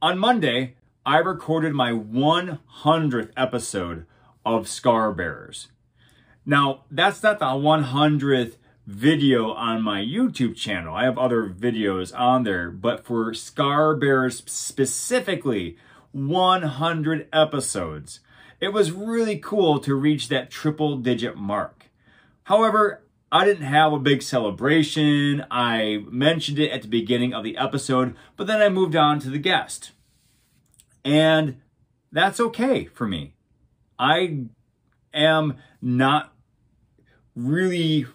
on Monday, I recorded my 100th episode of Scar Bearers. Now, that's not the 100th video on my YouTube channel. I have other videos on there, but for Scar Bearers specifically, 100 episodes. It was really cool to reach that triple digit mark. However, I didn't have a big celebration. I mentioned it at the beginning of the episode, but then I moved on to the guest. And that's okay for me. I am not really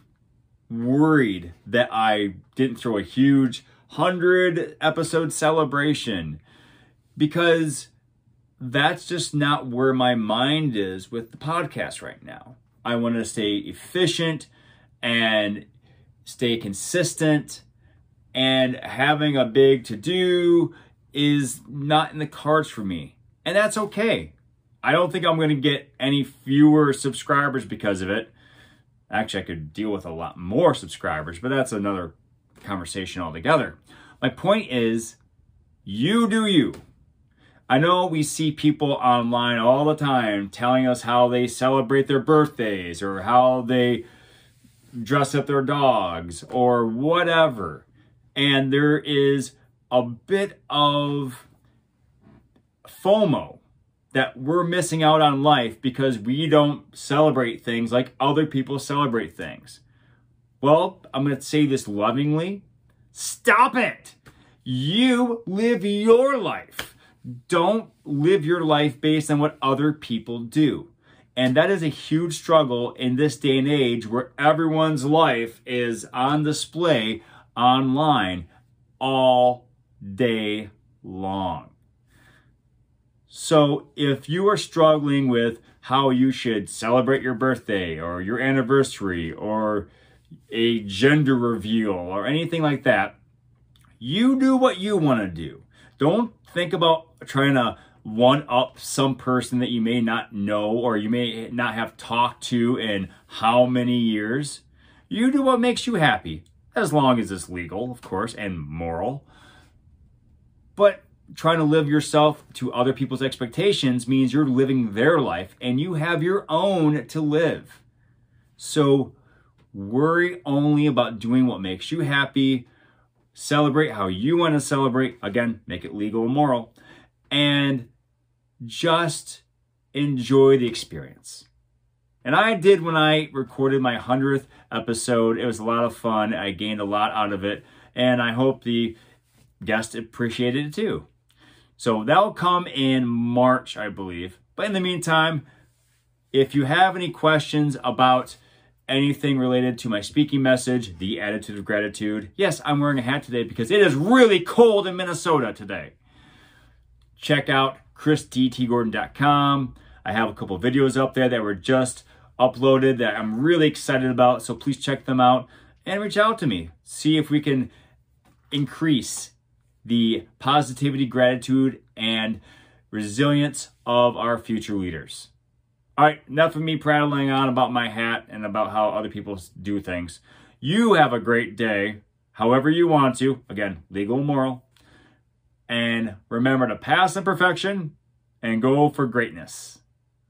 worried that I didn't throw a huge 100 episode celebration because that's just not where my mind is with the podcast right now. I want to stay efficient and stay consistent and having a big to do is not in the cards for me. And that's okay. I don't think I'm going to get any fewer subscribers because of it. Actually, I could deal with a lot more subscribers, but that's another conversation altogether. My point is, you do you. I know we see people online all the time telling us how they celebrate their birthdays or how they dress up their dogs or whatever. And there is a bit of FOMO that we're missing out on life because we don't celebrate things like other people celebrate things. Well, I'm going to say this lovingly. Stop it. You live your life. Don't live your life based on what other people do. And that is a huge struggle in this day and age where everyone's life is on display online all day long. So if you are struggling with how you should celebrate your birthday or your anniversary or a gender reveal or anything like that, you do what you want to do. Don't think about trying to one up some person that you may not know or you may not have talked to in how many years. You do what makes you happy, as long as it's legal, of course, and moral. But trying to live yourself to other people's expectations means you're living their life and you have your own to live. So worry only about doing what makes you happy. Celebrate how you want to celebrate. Again, make it legal and moral. And just enjoy the experience. And I did when I recorded my 100th episode. It was a lot of fun. I gained a lot out of it. And I hope the guest appreciated it too. So that'll come in March, I believe. But in the meantime, if you have any questions about anything related to my speaking message, the attitude of gratitude, yes, I'm wearing a hat today because it is really cold in Minnesota today. Check out chrisdtgordon.com. I have a couple videos up there that were just uploaded that I'm really excited about. So please check them out and reach out to me. See if we can increase the positivity, gratitude, and resilience of our future leaders. All right, enough of me prattling on about my hat and about how other people do things. You have a great day, however you want to. Again, legal and moral. And remember to pass imperfection and go for greatness.